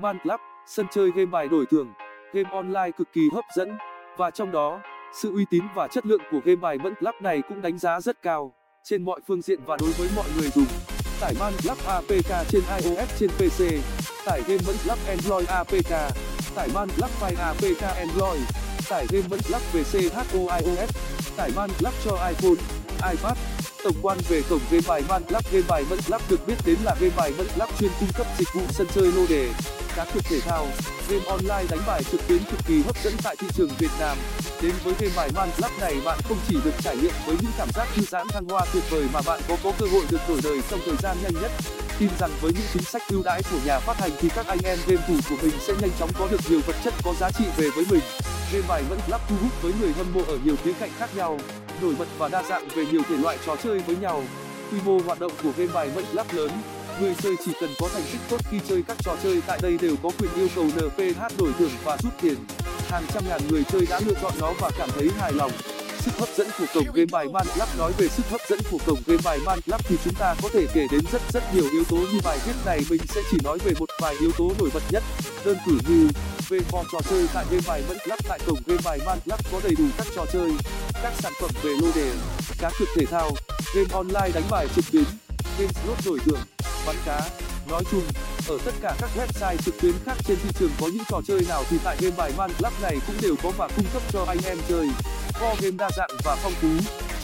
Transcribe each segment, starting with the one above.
Minecraft, sân chơi game bài đổi thường, game online cực kỳ hấp dẫn, và trong đó, sự uy tín và chất lượng của game bài Minecraft này cũng đánh giá rất cao trên mọi phương diện và đối với mọi người dùng. Tải Minecraft APK trên iOS trên PC, tải game Minecraft Android APK, tải Minecraft File APK Android, tải game Minecraft về CHO iOS, tải Minecraft cho iPhone, iPad. Tổng quan về cổng game bài Minecraft Game bài Minecraft được biết đến là game bài Minecraft chuyên cung cấp dịch vụ sân chơi lô đề, cá cược thể thao, game online đánh bài trực tuyến cực kỳ hấp dẫn tại thị trường Việt Nam. Đến với game bài Minecraft này bạn không chỉ được trải nghiệm với những cảm giác thư giãn thăng hoa tuyệt vời mà bạn có có cơ hội được đổi đời trong thời gian nhanh nhất. Tin rằng với những chính sách ưu đãi của nhà phát hành thì các anh em game thủ của mình sẽ nhanh chóng có được nhiều vật chất có giá trị về với mình. Game bài Minecraft thu hút với người hâm mộ ở nhiều khía cạnh khác nhau, nổi bật và đa dạng về nhiều thể loại trò chơi với nhau. Quy mô hoạt động của game bài Minecraft lớn, người chơi chỉ cần có thành tích tốt khi chơi các trò chơi, tại đây đều có quyền yêu cầu nph đổi thưởng và rút tiền. Hàng trăm ngàn người chơi đã lựa chọn nó và cảm thấy hài lòng. Sức hấp dẫn của cổng game bài minecraft nói về sức hấp dẫn của cổng game bài minecraft thì chúng ta có thể kể đến rất rất nhiều yếu tố như bài viết này. Mình sẽ chỉ nói về một vài yếu tố nổi bật nhất. Đơn cử như về kho trò chơi tại game bài minecraft tại cổng game bài minecraft có đầy đủ các trò chơi, các sản phẩm về lô đề, cá cược thể thao, game online đánh bài trực tuyến, game slot đổi thưởng bắn cá. Nói chung, ở tất cả các website trực tuyến khác trên thị trường có những trò chơi nào thì tại game bài minecraft này cũng đều có và cung cấp cho anh em chơi. Kho game đa dạng và phong phú.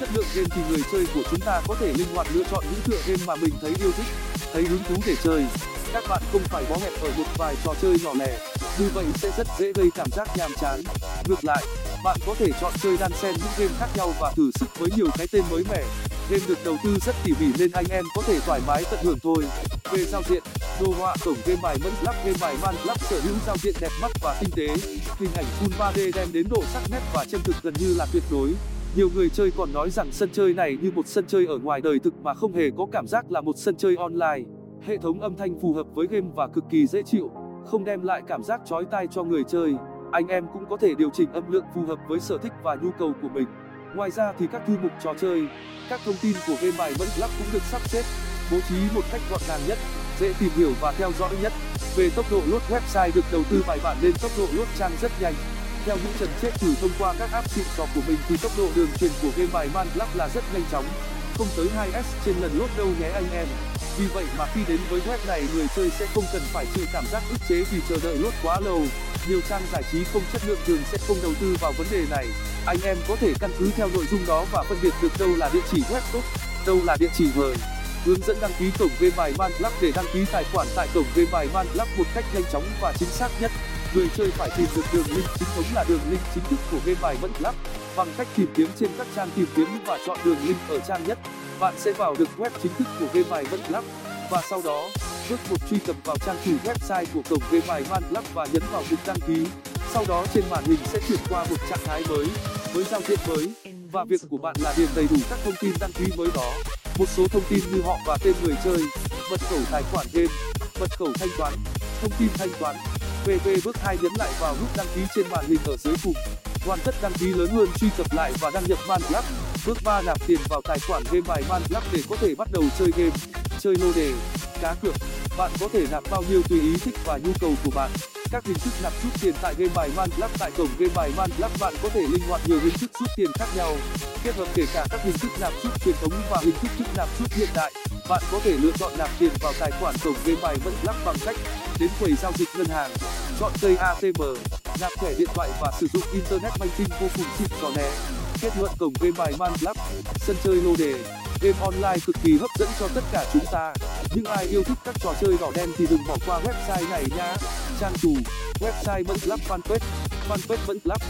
Chất lượng game thì người chơi của chúng ta có thể linh hoạt lựa chọn những tựa game mà mình thấy yêu thích, thấy hứng thú để chơi. Các bạn không phải bó hẹp ở một vài trò chơi nhỏ lẻ, như vậy sẽ rất dễ gây cảm giác nhàm chán. Ngược lại, bạn có thể chọn chơi đan xen những game khác nhau và thử sức với nhiều cái tên mới mẻ game được đầu tư rất tỉ mỉ nên anh em có thể thoải mái tận hưởng thôi. Về giao diện, đồ họa cổng game bài minecraft game bài man minecraft sở hữu giao diện đẹp mắt và tinh tế. Hình ảnh full 3d đem đến độ sắc nét và chân thực gần như là tuyệt đối. Nhiều người chơi còn nói rằng sân chơi này như một sân chơi ở ngoài đời thực mà không hề có cảm giác là một sân chơi online. Hệ thống âm thanh phù hợp với game và cực kỳ dễ chịu, không đem lại cảm giác chói tai cho người chơi. Anh em cũng có thể điều chỉnh âm lượng phù hợp với sở thích và nhu cầu của mình ngoài ra thì các thư mục trò chơi, các thông tin của game bài minecraft cũng được sắp xếp, bố trí một cách gọn gàng nhất, dễ tìm hiểu và theo dõi nhất. Về tốc độ lướt website được đầu tư bài bản nên tốc độ lướt trang rất nhanh. Theo những trận chết thử thông qua các app xịn sò của mình thì tốc độ đường truyền của game bài minecraft là rất nhanh chóng, không tới 2s trên lần lướt đâu nhé anh em vì vậy mà khi đến với web này, người chơi sẽ không cần phải chịu cảm giác ức chế vì chờ đợi lốt quá lâu. Nhiều trang giải trí không chất lượng thường sẽ không đầu tư vào vấn đề này. Anh em có thể căn cứ theo nội dung đó và phân biệt được đâu là địa chỉ web tốt, đâu là địa chỉ hời. Hướng dẫn đăng ký cổng game bài minecraft để đăng ký tài khoản tại cổng game bài minecraft một cách nhanh chóng và chính xác nhất. Người chơi phải tìm được đường link chính thống là đường link chính thức của game bài minecraft bằng cách tìm kiếm trên các trang tìm kiếm và chọn đường link ở trang nhất bạn sẽ vào được web chính thức của game bài minecraft và sau đó bước một truy cập vào trang chủ website của cổng game bài minecraft và nhấn vào mục đăng ký. Sau đó, trên màn hình sẽ chuyển qua một trạng thái mới, với giao diện mới, và việc của bạn là điền đầy đủ các thông tin đăng ký mới đó. Một số thông tin như họ và tên người chơi, mật khẩu tài khoản game, mật khẩu thanh toán, thông tin thanh toán. Vv bước nhấn lại vào nút đăng ký trên màn hình ở dưới cùng hoàn tất đăng ký lớn hơn truy cập lại và đăng nhập minecraft bước nạp tiền vào tài khoản game bài minecraft để có thể bắt đầu chơi game. Chơi lô đề, cá cược. Bạn có thể nạp bao nhiêu tùy ý thích và nhu cầu của bạn. Các hình thức nạp rút tiền tại game bài minecraft tại cổng game bài minecraft bạn có thể linh hoạt nhiều hình thức rút tiền khác nhau. Kết hợp kể cả các hình thức nạp rút truyền thống và hình thức thức nạp rút hiện đại. Bạn có thể lựa chọn nạp tiền vào tài khoản cổng game bài minecraft bằng cách đến quầy giao dịch ngân hàng. Chọn cây atm nạp thẻ điện thoại và sử dụng internet banking vô cùng xịn sò né kết luận cổng game bài minecraft sân chơi lô đề. Game online cực kỳ hấp dẫn cho tất cả chúng ta. Những ai yêu thích các trò chơi đỏ đen thì đừng bỏ qua website này nhé trang chủ, website minecraft fanpage. Fanpage minecraft